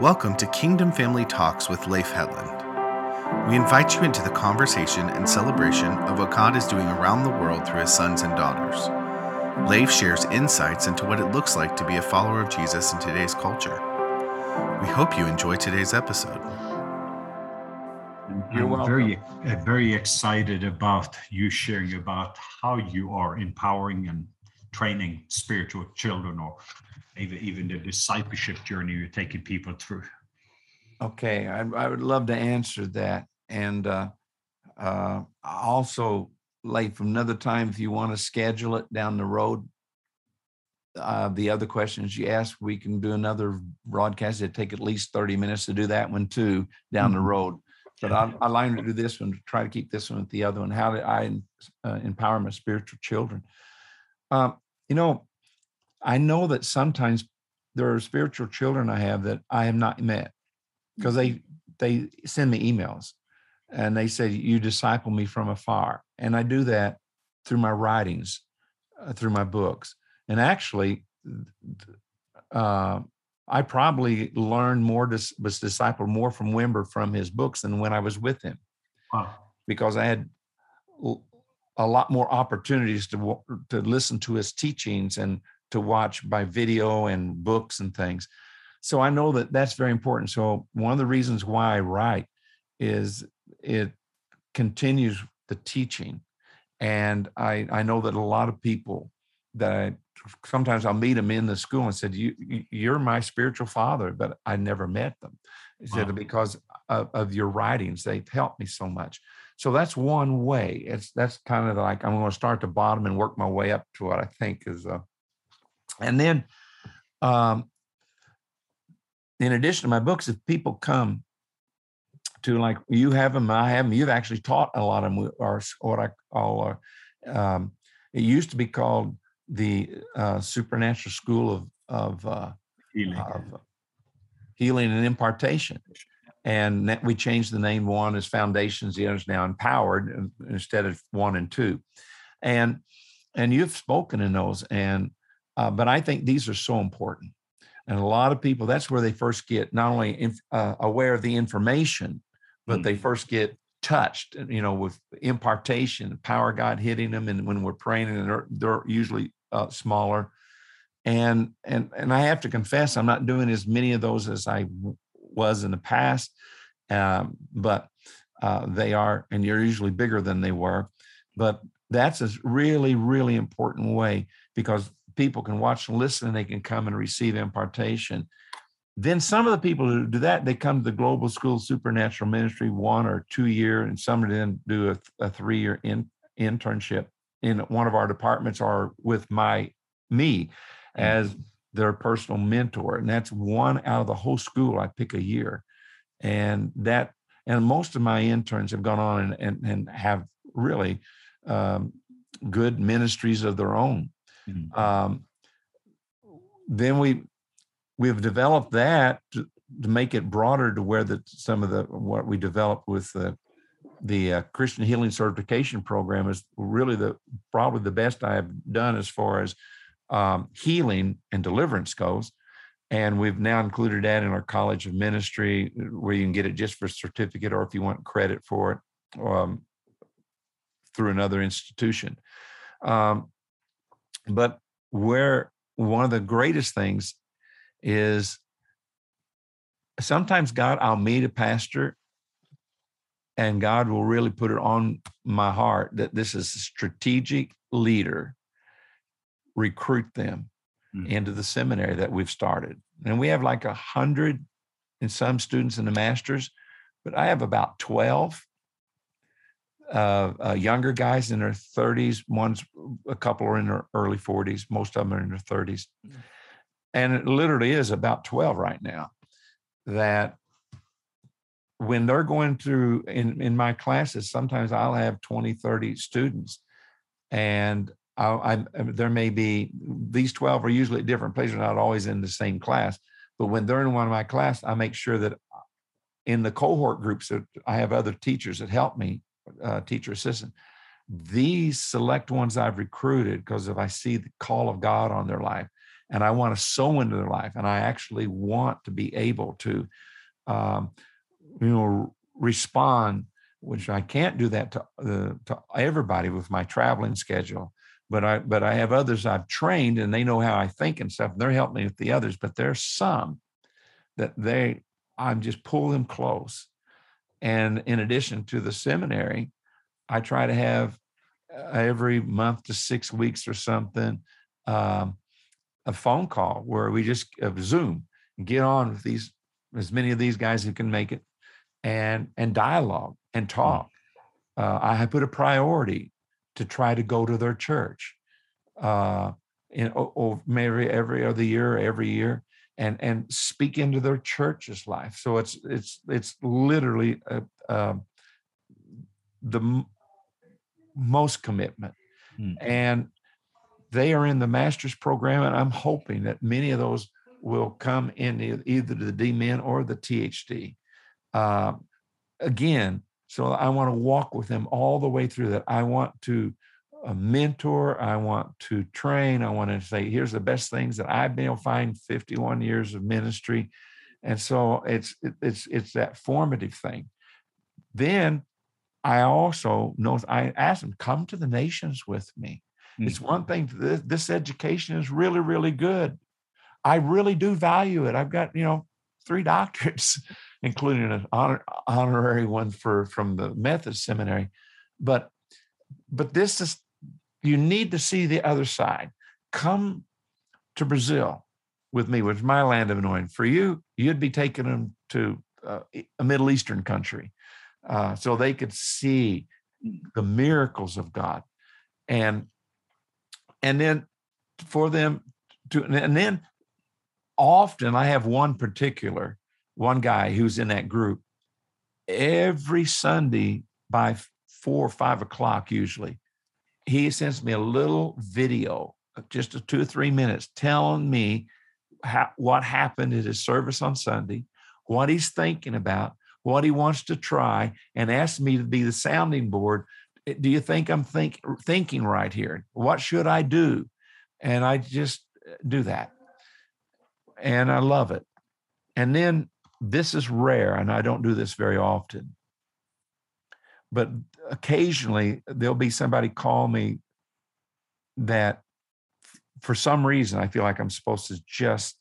Welcome to Kingdom Family Talks with Leif Hetland. We invite you into the conversation and celebration of what God is doing around the world through his sons and daughters. Leif shares insights into what it looks like to be a follower of Jesus in today's culture. We hope you enjoy today's episode. You're I'm very, uh, very excited about you sharing about how you are empowering and training spiritual children or even, even the discipleship journey you're taking people through? Okay, I, I would love to answer that. And uh, uh, also, like from another time, if you want to schedule it down the road, uh, the other questions you ask, we can do another broadcast. It'd take at least 30 minutes to do that one too down mm-hmm. the road. But I, I like to do this one to try to keep this one with the other one. How do I uh, empower my spiritual children? Um, you know, I know that sometimes there are spiritual children I have that I have not met because they they send me emails and they say you disciple me from afar. And I do that through my writings uh, through my books. And actually uh, I probably learned more dis- was discipled more from Wimber from his books than when I was with him wow. because I had a lot more opportunities to to listen to his teachings and to watch by video and books and things. So I know that that's very important. So one of the reasons why I write is it continues the teaching. And I, I know that a lot of people that I sometimes I'll meet them in the school and said, you, you're my spiritual father, but I never met them. He said, because of, of, your writings, they've helped me so much. So that's one way. It's that's kind of like I'm going to start at the bottom and work my way up to what I think is a and then, um, in addition to my books, if people come to like you have them, I have them, you've actually taught a lot of them, or what I call, uh, um, it used to be called the uh, Supernatural School of, of, uh, healing. of healing and impartation. And we changed the name. One as Foundations, the other is now Empowered instead of one and two. And and you've spoken in those, and uh, but I think these are so important. And a lot of people, that's where they first get not only inf- uh, aware of the information, but mm-hmm. they first get touched, you know, with impartation, power God hitting them. And when we're praying, and they're, they're usually uh, smaller. And, and, and I have to confess, I'm not doing as many of those as I was in the past, um, but uh, they are, and you're usually bigger than they were. But that's a really, really important way because people can watch and listen and they can come and receive impartation. Then some of the people who do that, they come to the Global School Supernatural Ministry one or two year, and some then do a, a three year in, internship in one of our departments or with my me as mm-hmm. Their personal mentor. And that's one out of the whole school. I pick a year. And that, and most of my interns have gone on and, and, and have really um, good ministries of their own. Mm-hmm. Um, then we we've developed that to, to, make it broader to where that some of the what we developed with the the uh, Christian Healing Certification Program is really the probably the best I have done as far as um, healing and deliverance goes. And we've now included that in our College of Ministry, where you can get it just for certificate, or if you want credit for it um, through another institution. Um, but where one of the greatest things is sometimes God, I'll meet a pastor and God will really put it on my heart that this is a strategic leader, recruit them mm-hmm. into the seminary that we've started. And we have like a hundred and some students in the masters, but I have about 12 uh, uh, younger guys in their 30s. One's a couple are in their early 40s. Most of them are in their 30s, mm-hmm. and it literally is about 12 right now. That when they're going through in in my classes, sometimes I'll have 20, 30 students, and I, I there may be these 12 are usually at different places, not always in the same class. But when they're in one of my class, I make sure that in the cohort groups that I have other teachers that help me uh, teacher assistant. these select ones I've recruited because if I see the call of God on their life and I want to sow into their life and I actually want to be able to, um, you know, respond, which I can't do that to, uh, to everybody with my traveling schedule. But I, but I have others I've trained and they know how I think and stuff. And they're helping me with the others. But there's some that they, I'm just pull them close. And in addition to the seminary, I try to have uh, every month to six weeks or something um, a phone call where we just uh, Zoom get on with these as many of these guys who can make it and and dialogue and hmm. talk. Uh, I have put a priority to try to go to their church, uh, in or, maybe every other year, every year, and and speak into their church's life. So it's it's it's literally a, uh, the most commitment. Hmm. And they are in the master's program, and I'm hoping that many of those will come in either the D DMin or the THD. Uh, again, so I want to walk with them all the way through that. I want to uh, mentor. I want to train. I want to say, here's the best things that I've been able to find 51 years of ministry. And so it's it's it's that formative thing. Then I also know I asked them, come to the nations with me. Mm-hmm. It's one thing, this, this education is really, really good. I really do value it. I've got, you know, three doctorates, including an honor, honorary one for from the Methodist Seminary. But but this is you need to see the other side. Come to Brazil with me, which is my land of anointing. For you, you'd be taking them to uh, a Middle Eastern country uh, so they could see the miracles of God, and and then for them to and then often I have one particular one guy who's in that group every Sunday by four or five o'clock usually he sends me a little video of just a two or three minutes telling me how, what happened at his service on Sunday, what he's thinking about, what he wants to try and asks me to be the sounding board. Do you think I'm think, thinking right here? What should I do? And I just do that. And I love it. And then this is rare, and I don't do this very often. But occasionally there'll be somebody call me that for some reason I feel like I'm supposed to just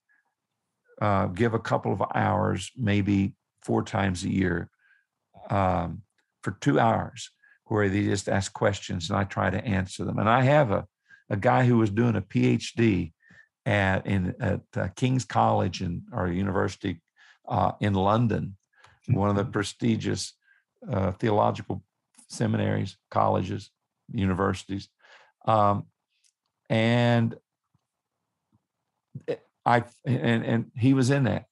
uh, give a couple of hours, maybe four times a year um, for two hours where they just ask questions and I try to answer them. And I have a, a guy who was doing a PhD at in at uh, King's College in our university uh, in London, one of the mm-hmm. prestigious uh, theological seminaries, colleges, universities, um, and I and and he was in that,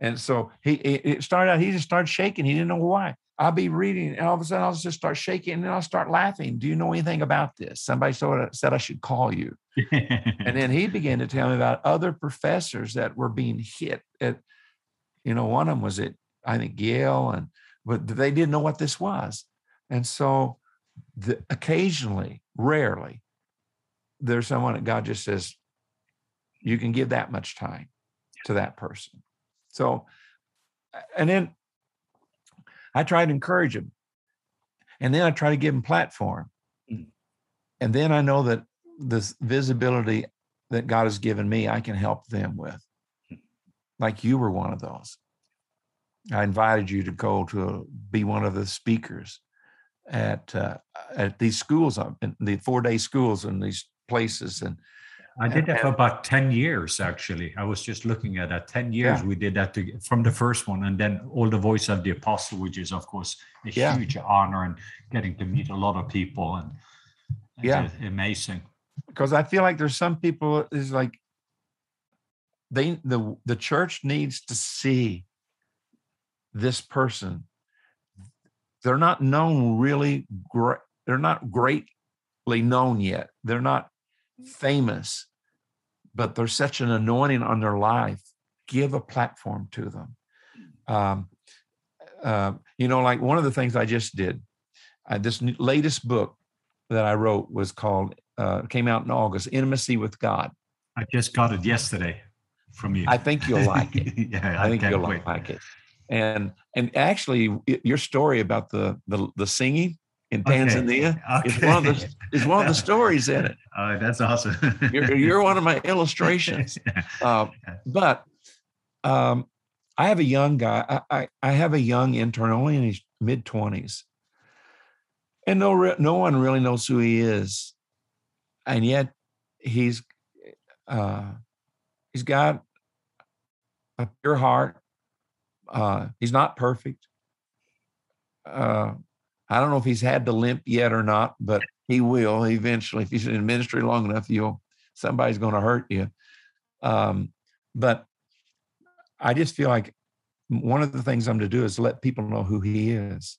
and so he it started out, he just started shaking. He didn't know why. I'll be reading, and all of a sudden I'll just start shaking, and then I'll start laughing. Do you know anything about this? Somebody sort of said I should call you. and then he began to tell me about other professors that were being hit at, you know, one of them was at, I think, Yale, and but they didn't know what this was. And so the, occasionally, rarely, there's someone that God just says, you can give that much time to that person. So, and then I try to encourage them, And then I try to give them platform. Mm. And then I know that this visibility that God has given me, I can help them with. Like you were one of those. I invited you to go to be one of the speakers at uh, at these schools, uh, the four day schools in these places, and I did that for about 10 years, actually. I was just looking at that. 10 years yeah. we did that to, from the first one. And then all the voice of the apostle, which is, of course, a yeah. huge honor and getting to meet a lot of people. And yeah, amazing. Because I feel like there's some people is like they the the church needs to see this person. They're not known really great. They're not greatly known yet. They're not famous, but there's such an anointing on their life. Give a platform to them. Um, uh, you know, like one of the things I just did, uh, this latest book that I wrote was called uh, came out in August, Intimacy with God. I just got it yesterday from you. I think you'll like it. yeah, I think you'll wait. like it. And and actually, y- your story about the the, the singing in Okay, Tanzania is one of the is one of the stories in it. Oh, that's awesome. You're, you're one of my illustrations. Uh, but um, I have a young guy. I, I, I have a young intern, only in his mid twenties, and no re- no one really knows who he is, and yet he's uh, he's got a pure heart. Uh, he's not perfect. Uh, I don't know if he's had the limp yet or not, but he will eventually. If he's in ministry long enough, you'll somebody's going to hurt you. Um, but I just feel like one of the things I'm to do is let people know who he is,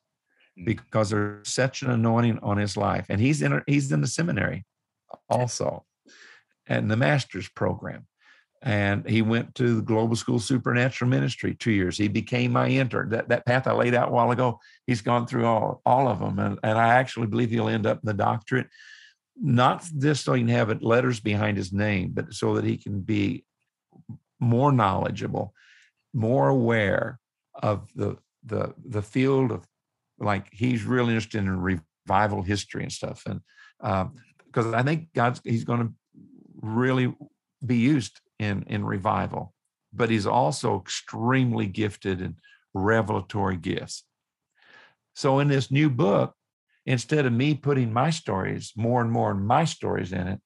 Mm. because there's such an anointing on his life, and he's in he's in the seminary also, and the master's program, and he went to the Global School Supernatural Ministry two years. He became my intern. That that path I laid out a while ago, he's gone through all all of them, and and I actually believe he'll end up in the doctorate, not just so he can have it letters behind his name, but so that he can be more knowledgeable, more aware of the the the field of like he's really interested in revival history and stuff, and um, because I think God's he's going to really be used in in revival, but he's also extremely gifted in revelatory gifts. So in this new book, instead of me putting my stories more and more and my stories in it,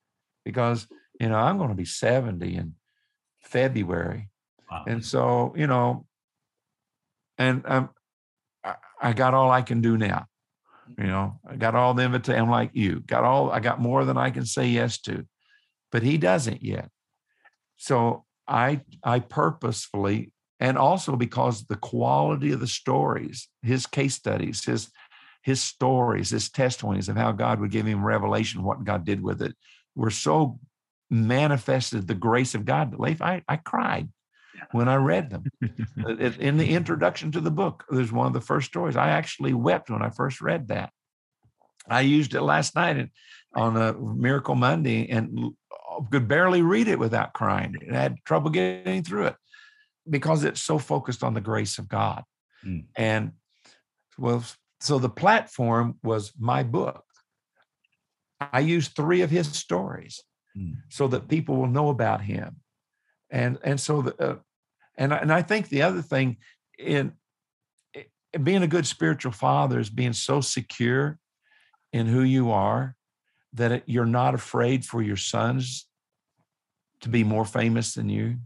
because you know I'm going to be 70 in February, Wow. and so you know, and um, I, I got all I can do now. You know, I got all the invitation. I'm like you, got all. I got more than I can say yes to, but he doesn't yet. So I I purposefully and also because the quality of the stories, his case studies, his his stories, his testimonies of how God would give him revelation, what God did with it, were so manifested the grace of God. Leif, I, I cried when I read them. In the introduction to the book, there's one of the first stories. I actually wept when I first read that. I used it last night on a Miracle Monday and could barely read it without crying. I had trouble getting through it because it's so focused on the grace of God. Mm. And well, so the platform was my book. I used three of his stories Mm. so that people will know about him. And and so the uh, and and I think the other thing in in being a good spiritual father is being so secure in who you are that you're not afraid for your sons to be more famous than you,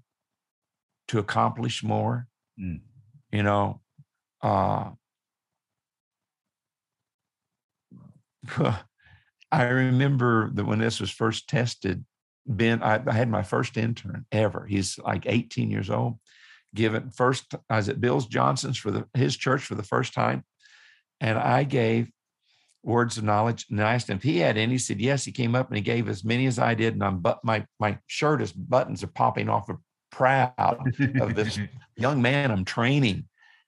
to accomplish more. Mm. You know, uh, I remember that when this was first tested, Ben, I, I had my first intern ever. He's like 18 years old. Given first, I was at Bill's Johnson's for the his church for the first time, and I gave words of knowledge. And I asked him if he had any. He said yes. He came up and he gave as many as I did. And I'm but my my shirt is buttons are popping off of proud of this young man I'm training.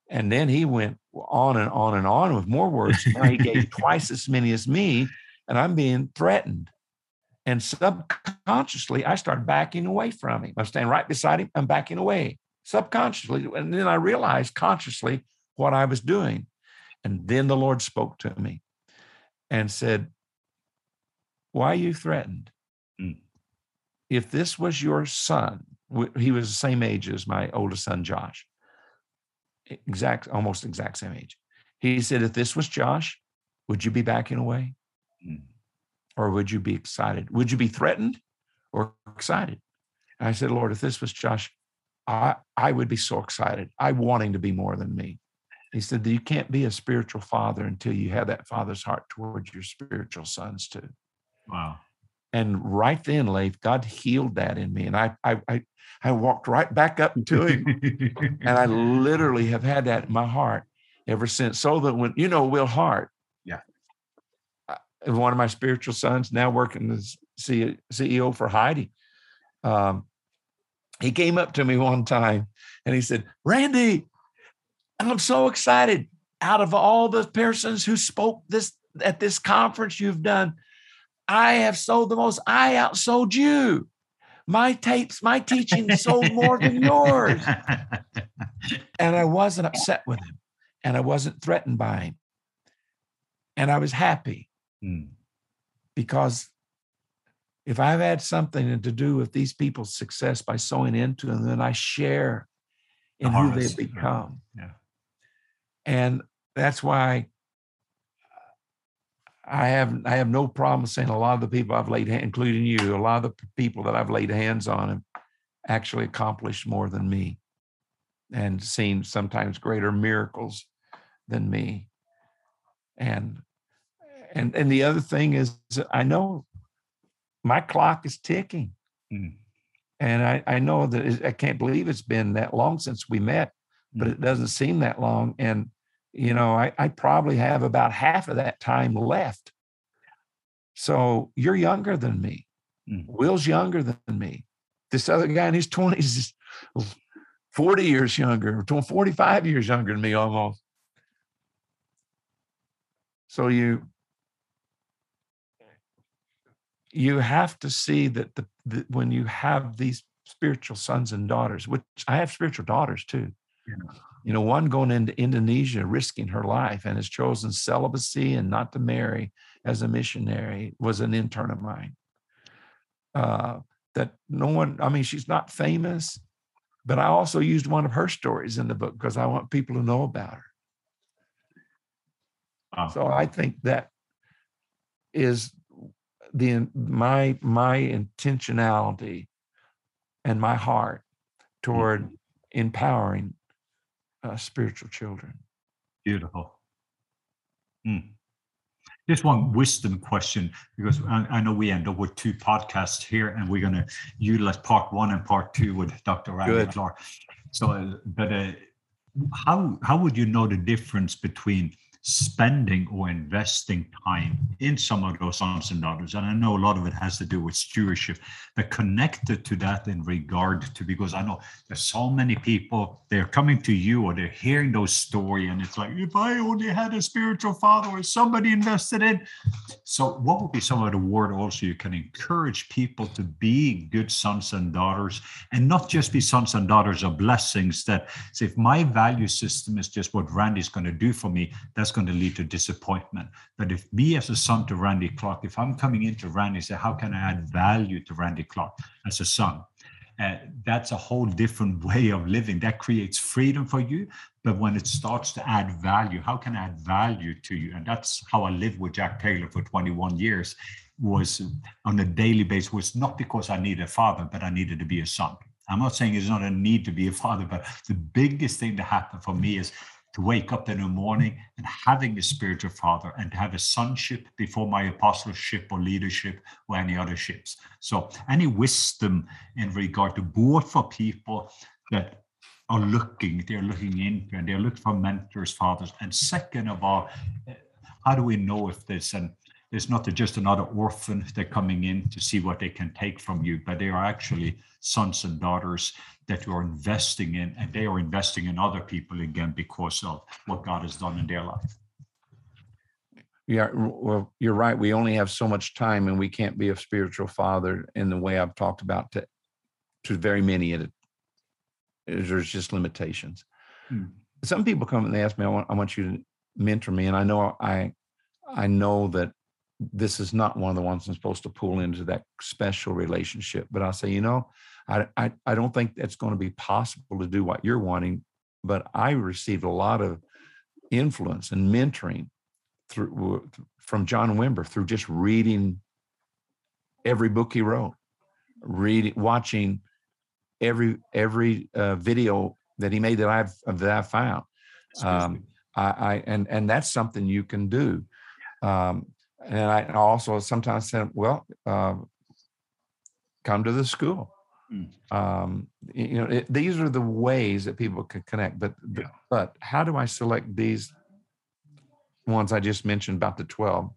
And then he went on and on and on with more words. Now he gave twice as many as me, and I'm being threatened. And subconsciously, I started backing away from him. I'm standing right beside him. I'm backing away subconsciously. And then I realized consciously what I was doing. And then the Lord spoke to me and said, Why are you threatened? Mm. If this was your son, he was the same age as my oldest son, Josh, exact, almost exact same age. He said, If this was Josh, would you be backing away? Mm. or would you be excited? Would you be threatened or excited? And I said, Lord, if this was Josh, I, I would be so excited. I want him to be more than me. He said, You can't be a spiritual father until you have that father's heart towards your spiritual sons too. Wow. And right then, Leif, God healed that in me. And I I I, I walked right back up to him. and I literally have had that in my heart ever since. So that when you know Will Hart, Yeah. uh, one of my spiritual sons, now working as CEO for Heidi, um, he came up to me one time and he said, "Randy, I'm so excited. Out of all the persons who spoke this at this conference you've done, I have sold the most. I outsold you. My tapes, my teaching sold more than yours. And I wasn't upset with him and I wasn't threatened by him. And I was happy Mm. because if I've had something to do with these people's success by sowing into them, then I share in who they've become. Yeah. And that's why I have I have no problem saying a lot of the people I've laid hand, including you, a lot of the people that I've laid hands on have actually accomplished more than me and seen sometimes greater miracles than me. And and and the other thing is I know my clock is ticking. Mm. And I, I know that it- I can't believe it's been that long since we met, but Mm. it doesn't seem that long. And, you know, I, I probably have about half of that time left. So you're younger than me. Mm. Will's younger than me. This other guy in his 20s is 40 years younger, or 45 years younger than me almost. So you you have to see that the, the when you have these spiritual sons and daughters, which I have spiritual daughters too. Yeah. You know, one going into Indonesia, risking her life, and has chosen celibacy and not to marry as a missionary, was an intern of mine. Uh, that no one, I mean, she's not famous, but I also used one of her stories in the book because I want people to know about her. Wow. So I think that is the my my intentionality and my heart toward empowering uh, spiritual children. Beautiful. Hmm. Just one wisdom question, because I, I know we end up with two podcasts here, and we're going to utilize part one and part two with Dr. Randy Good. Clark. So, uh, but uh, how how would you know the difference between spending or investing time in some of those sons and daughters? And I know a lot of it has to do with stewardship, but connected to that in regard to because I know there's so many people they're coming to you or they're hearing those stories, and it's like if I only had a spiritual father or somebody invested in. So, what would be some of the word also you can encourage people to be good sons and daughters, and not just be sons and daughters of blessings? That so if my value system is just what Randy's going to do for me, that's going to lead to disappointment. But if me as a son to Randy Clark, if I'm coming into Randy, say, how can I add value to Randy Clark as a son? Uh, that's a whole different way of living. That creates freedom for you. But when it starts to add value, how can I add value to you? And that's how I lived with Jack Taylor for 21 years. Was on a daily basis was not because I needed a father, but I needed to be a son. I'm not saying it's not a need to be a father, but the biggest thing that happened for me is to wake up in the morning and having a spiritual father and to have a sonship before my apostleship or leadership or any other ships. So, any wisdom in regard to board for people that are looking, they're looking into and they're looking for mentors, fathers. And second of all, eh, how do we know if there's an there's not just another orphan they're coming in to see what they can take from you, but they are actually sons and daughters that you are investing in, and they are investing in other people again because of what God has done in their life. Yeah, well, you're right. We only have so much time, and we can't be a spiritual father in the way I've talked about to to very many. It there's just limitations. Hmm. Some people come and they ask me, "I want, I want you to mentor me," and I know I I know that this is not one of the ones I'm supposed to pull into that special relationship. But I say, you know, I I, I don't think it's going to be possible to do what you're wanting. But I received a lot of influence and mentoring through from John Wimber through just reading every book he wrote, reading, watching every every uh, video that he made that I've that I've found. Um, I, I and and that's something you can do. Um, and I also sometimes said, well, uh, come to the school. Mm. Um, you know, it, these are the ways that people can connect. But but, Yeah. but how do I select these ones I just mentioned about the twelve?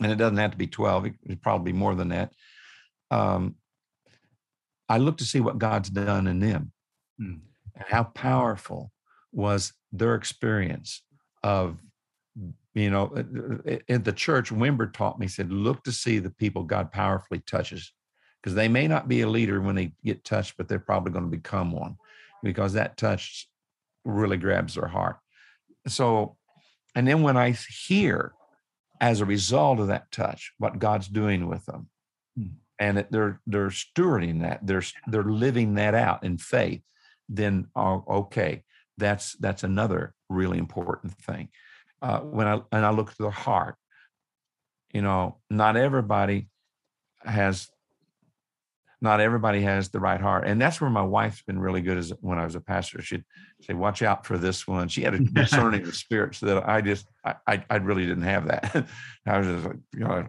And it doesn't have to be twelve; it could probably be more than that. Um, I look to see what God's done in them, Mm. and how powerful was their experience of you know, uh, uh, in the church, Wimber taught me, said, look to see the people God powerfully touches because they may not be a leader when they get touched, but they're probably going to become one because that touch really grabs their heart. So, and then when I hear as a result of that touch what God's doing with them, hmm. and they're they're stewarding that, they're they're living that out in faith, then oh, okay, that's that's another really important thing. Uh, when I and I look to the heart, you know, not everybody has not everybody has the right heart. And that's where my wife's been really good as when I was a pastor. She'd say, watch out for this one. She had a discerning of spirits that I just, I, I really didn't have that. I was just like, you know,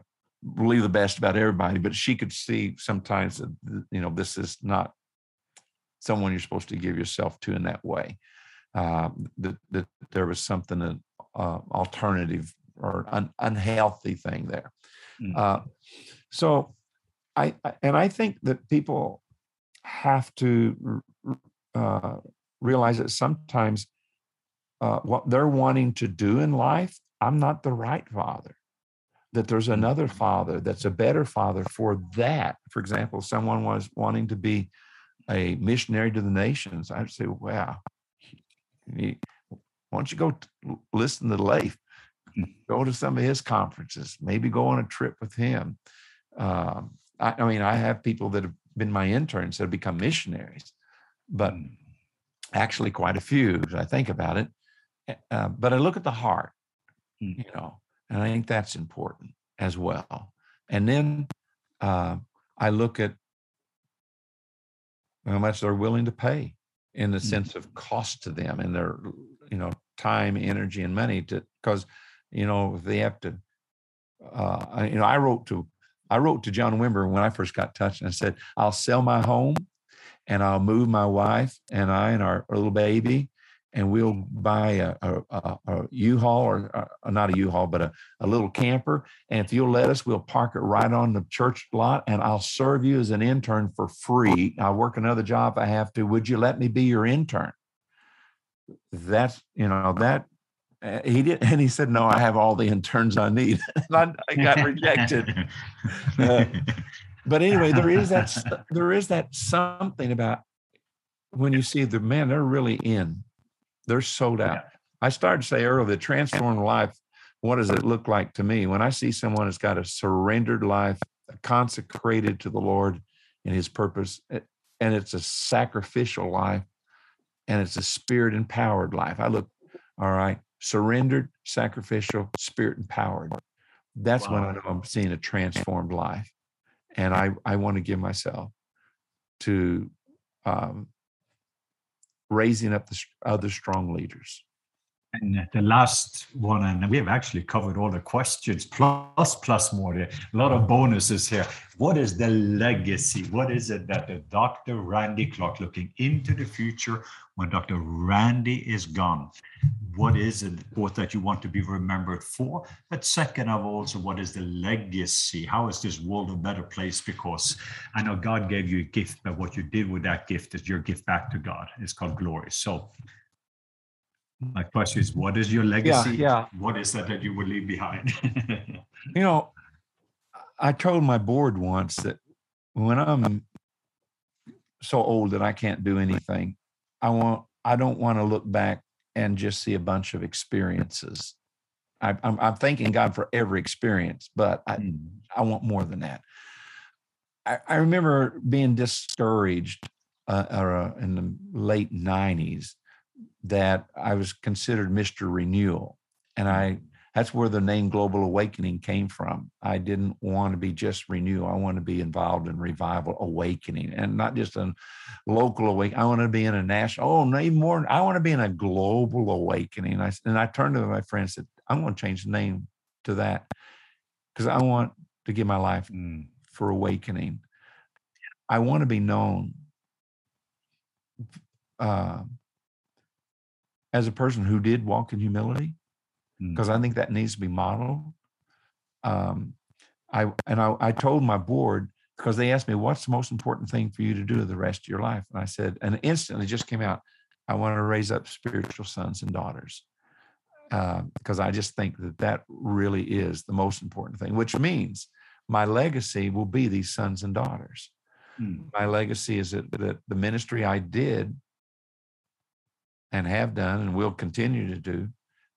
believe the best about everybody, but she could see sometimes that, you know, this is not someone you're supposed to give yourself to in that way. Uh, that, that there was something, an uh, alternative or un, unhealthy thing there. Mm-hmm. Uh, so I and I think that people have to uh, realize that sometimes uh, what they're wanting to do in life, I'm not the right father. That there's another mm-hmm. father that's a better father for that. For example, someone was wanting to be a missionary to the nations. I'd say, wow, why don't you go listen to Leif? Hmm. Go to some of his conferences, maybe go on a trip with him. Um, I, I, mean, I have people that have been my interns that have become missionaries, but mm. actually quite a few as I think about it. Eh, uh, but I look at the heart, mm. you know, and I think that's important as well. And then uh, I look at how much they're willing to pay in the mm. sense of cost to them and their, you know, time, energy, and money to because, you know, they have to. Uh, you know, I wrote to I wrote to John Wimber when I first got touched and I said, I'll sell my home and I'll move my wife and I and our, our little baby and we'll buy a, a, a, a U-Haul or a, uh, not a U-Haul, but a, a little camper. And if you'll let us, we'll park it right on the church lot and I'll serve you as an intern for free. I'll work another job if I have to. Would you let me be your intern? That's, you know, that uh, he did, and he said, "No, I have all the interns I need." I, I, got rejected. Uh, but anyway, there is that there is that something about when you see the men, they're really in, they're sold out. I started to say earlier, the transformed life. What does it look like to me when I see someone that's got a surrendered life, consecrated to the Lord and His purpose, eh, and it's a sacrificial life, and it's a spirit empowered life. I look, all right surrendered, sacrificial, spirit empowered. That's wow. when I know I'm seeing a transformed life. And I, I want to give myself to um, raising up the other strong leaders. And the last one, and we have actually covered all the questions, plus, plus more. A lot of bonuses here. What is the legacy? What is it that the Dr. Randy Clark, looking into the future when Dr. Randy is gone, what is it both that you want to be remembered for? But second of all, so what is the legacy? How is this world a better place? Because I know God gave you a gift, but what you did with that gift is your gift back to God. It's called glory. So my question is what is your legacy yeah, yeah. what is that that you would leave behind you know i told my board once that when i'm so old that i can't do anything i want i don't want to look back and just see a bunch of experiences I, am I'm thanking god for every experience but i mm. i want more than that i, I remember being discouraged uh, uh, in the late 90s that I was considered Mr. Renewal. And I mm-hmm. that's where the name Global Awakening came from. I didn't want to be just renewal. I want to be involved in revival awakening and not just a local awakening. I want to be in a national, oh, no, even more. I want to be in a global awakening. I, and I turned to my friend and said, I'm going to change the name to that because I want to give my life mm. for awakening. I want to be known uh, as a person who did walk in humility, because mm. I think that needs to be modeled. Um, I and I, I told my board because they asked me what's the most important thing for you to do the rest of your life, and I said, and instantly just came out, I want to raise up spiritual sons and daughters, because uh, I just think that that really is the most important thing, which means my legacy will be these sons and daughters. Mm. My legacy is that, that the ministry I did and have done and will continue to do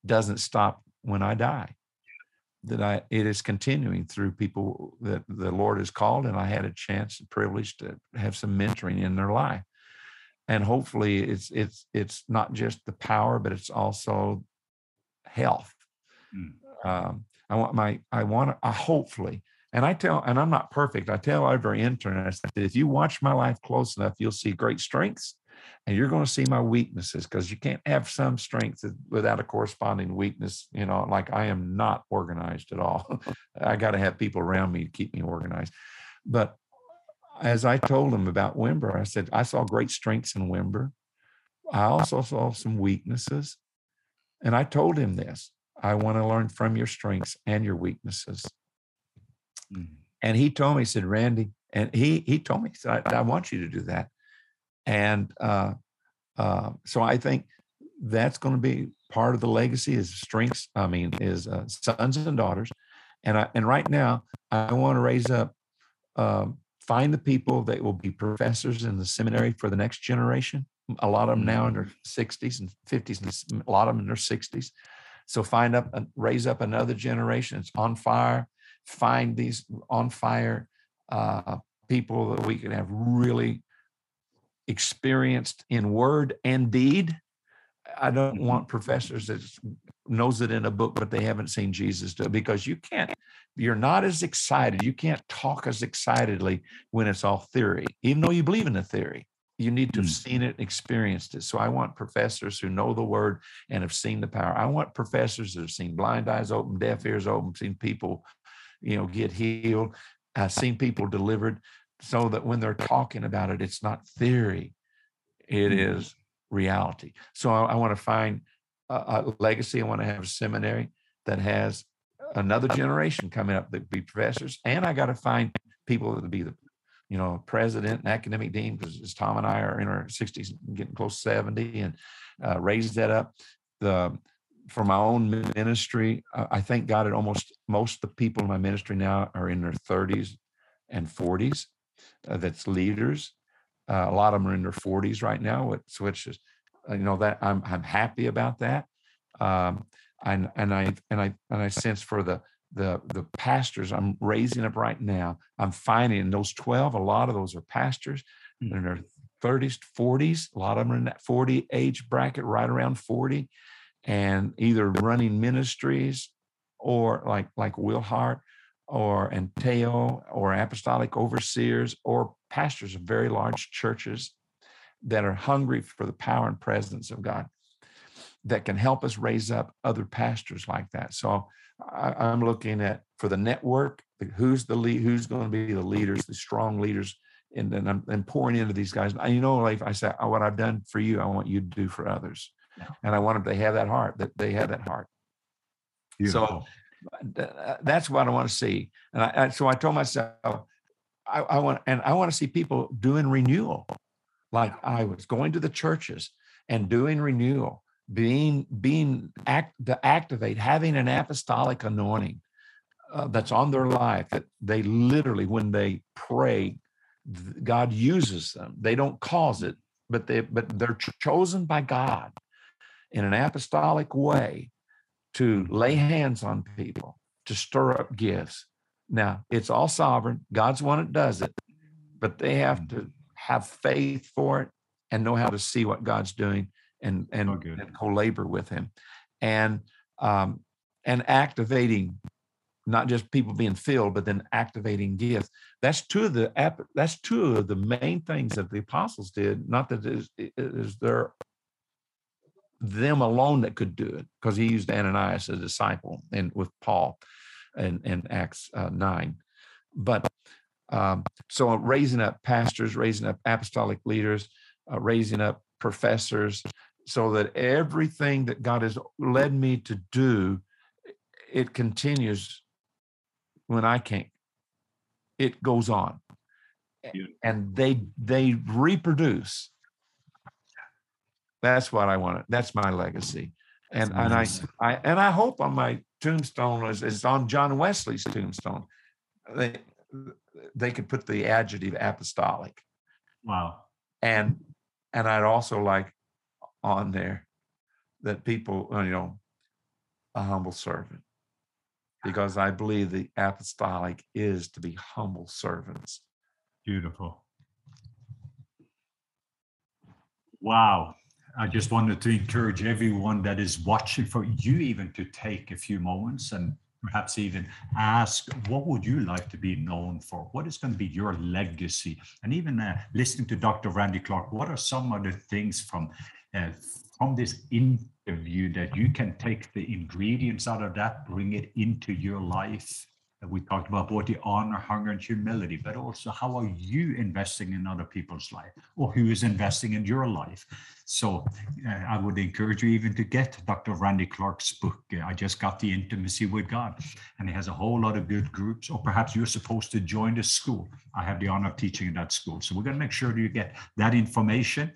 doesn't stop when I die. That I it is continuing through people that the Lord has called, and I had a chance and privilege to have some mentoring in their life. And hopefully it's it's it's not just the power, but it's also health. Mm. Um, I want my I want I hopefully and I tell, and I'm not perfect. I tell every intern, I said, if you watch my life close enough, you'll see great strengths and you're going to see my weaknesses because you can't have some strength without a corresponding weakness. You know, like I am not organized at all. I got to have people around me to keep me organized. But as I told him about Wimber, I said, I saw great strengths in Wimber. I also saw some weaknesses. And I told him this I want to learn from your strengths and your weaknesses. Mm-hmm. And he told me, he said, Randy, and he he told me, I, I want you to do that. And uh, uh, so I think that's going to be part of the legacy is strengths. I mean, is uh, sons and daughters. And I, and right now, I want to raise up, um, find the people that will be professors in the seminary for the next generation. A lot of them now in their 60s and 50s, and a lot of them in their 60s. So find up, raise up another generation. It's on fire find these on fire uh, people that we can have really experienced in word and deed. I don't mm-hmm. want professors that knows it in a book, but they haven't seen Jesus do it because you can't, you're not as excited. You can't talk as excitedly when it's all theory, even though you believe in the theory. You need to have mm. seen it, experienced it. So I want professors who know the word and have seen the power. I want professors that have seen blind eyes open, deaf ears open, seen people you know, get healed. I've seen people delivered so that when they're talking about it, it's not theory, it mm-hmm. is reality. So I, I want to find a, a, legacy. I want to have a seminary that has another generation coming up that be professors, and I got to find people that be the, you know, president and academic dean because Tom and I are in our 60s, getting close to 70, and uh, raise that up. The for my own ministry, I thank God that almost most of the people in my ministry now are in their 30s and 40s. Uh, that's leaders. Uh, a lot of them are in their 40s right now, which is, uh, you know, that I'm I'm happy about that. Um, and and I and I and I sense for the the the pastors I'm raising up right now, I'm finding those 12, a lot of those are pastors mm-hmm. in their 30s, 40s. A lot of them are in that 40 age bracket, right around 40 and either running ministries or like like Will Hart or Anteo or apostolic overseers or pastors of very large churches that are hungry for the power and presence of God that can help us raise up other pastors like that. So I, am looking at for the network, who's the lead, who's going to be the leaders, the strong leaders, and then I'm, I'm pouring into these guys. And you know, like I said, oh, what I've done for you, I want you to do for others. And I want them to have that heart, that they have that heart. Beautiful. So that's what I want to see. And I, so I told myself, I, I want, and I want to see people doing renewal. Like I was going to the churches and doing renewal, being, being act to activate, having an apostolic anointing uh, that's on their life that they literally, when they pray, God uses them. They don't cause it, but they, but they're chosen by God in an apostolic way to lay hands on people, to stir up gifts. Now, it's all sovereign. God's one that does it, but they have to have faith for it and know how to see what God's doing and and, oh, and co-labor with Him, and um, and activating not just people being filled, but then activating gifts. That's two of the that's two of the main things that the apostles did. Not that it is, it is their them alone that could do it because he used Ananias as a disciple and with Paul in, in Acts uh, 9. But um, so raising up pastors, raising up apostolic leaders, uh, raising up professors, so that everything that God has led me to do, it continues when I can't. It goes on. Yeah. And they they reproduce that's what I want. That's my legacy. And and I, I and I hope on my tombstone is, is on John Wesley's tombstone. They they could put the adjective apostolic. Wow. And and I'd also like on there that people, uh, you know, a humble servant. Because I believe the apostolic is to be humble servants. Beautiful. Wow. I just wanted to encourage everyone that is watching for you even to take a few moments and perhaps even ask what would you like to be known for? What is going to be your legacy? And even uh, listening to dr randy clark what are some of the things from uh, from this interview that you can take the ingredients out of that bring it into your life we talked about both the honor, hunger, and humility, but also how are you investing in other people's life or who is investing in your life? So uh, I would encourage you even to get Dr. Randy Clark's book. Uh, I just got the intimacy with God, and he has a whole lot of good groups. Or perhaps you're supposed to join the school. I have the honor of teaching in that school. So we're going to make sure that you get that information.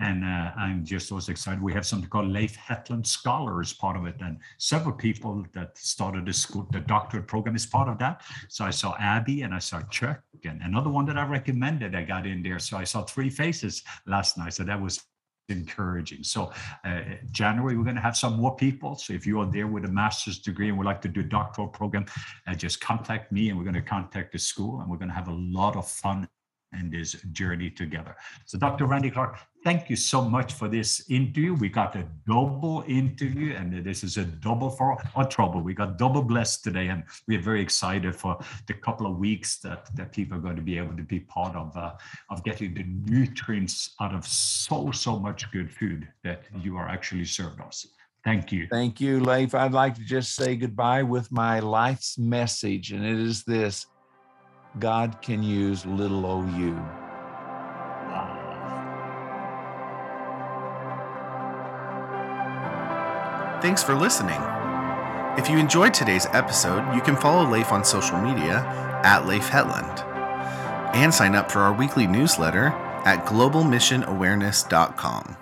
And uh, I'm just also excited. We have something called Leif Hetland Scholars part of it. And several people that started the school, the doctorate program is part of that. So I saw Abby and I saw Chuck and another one that I recommended. I got in there. So I saw three faces last night. So that was encouraging. So uh, January, we're going to have some more people. So if you are there with a master's degree and would like to do a doctoral program, uh, just contact me and we're going to contact the school and we're going to have a lot of fun in this journey together. So, Dr. Randy Clark, thank you so much for this interview. We got a double interview, and this is a double for our trouble. We got double blessed today, and we're very excited for the couple of weeks that, that people are going to be able to be part of uh, of getting the nutrients out of so so much good food that you are actually served us. Thank you. Thank you, Leif. I'd like to just say goodbye with my life's message, and it is this God can use little o you. Thanks for listening. If you enjoyed today's episode, you can follow Leif on social media at Leif Hetland and sign up for our weekly newsletter at globalmissionawareness.com.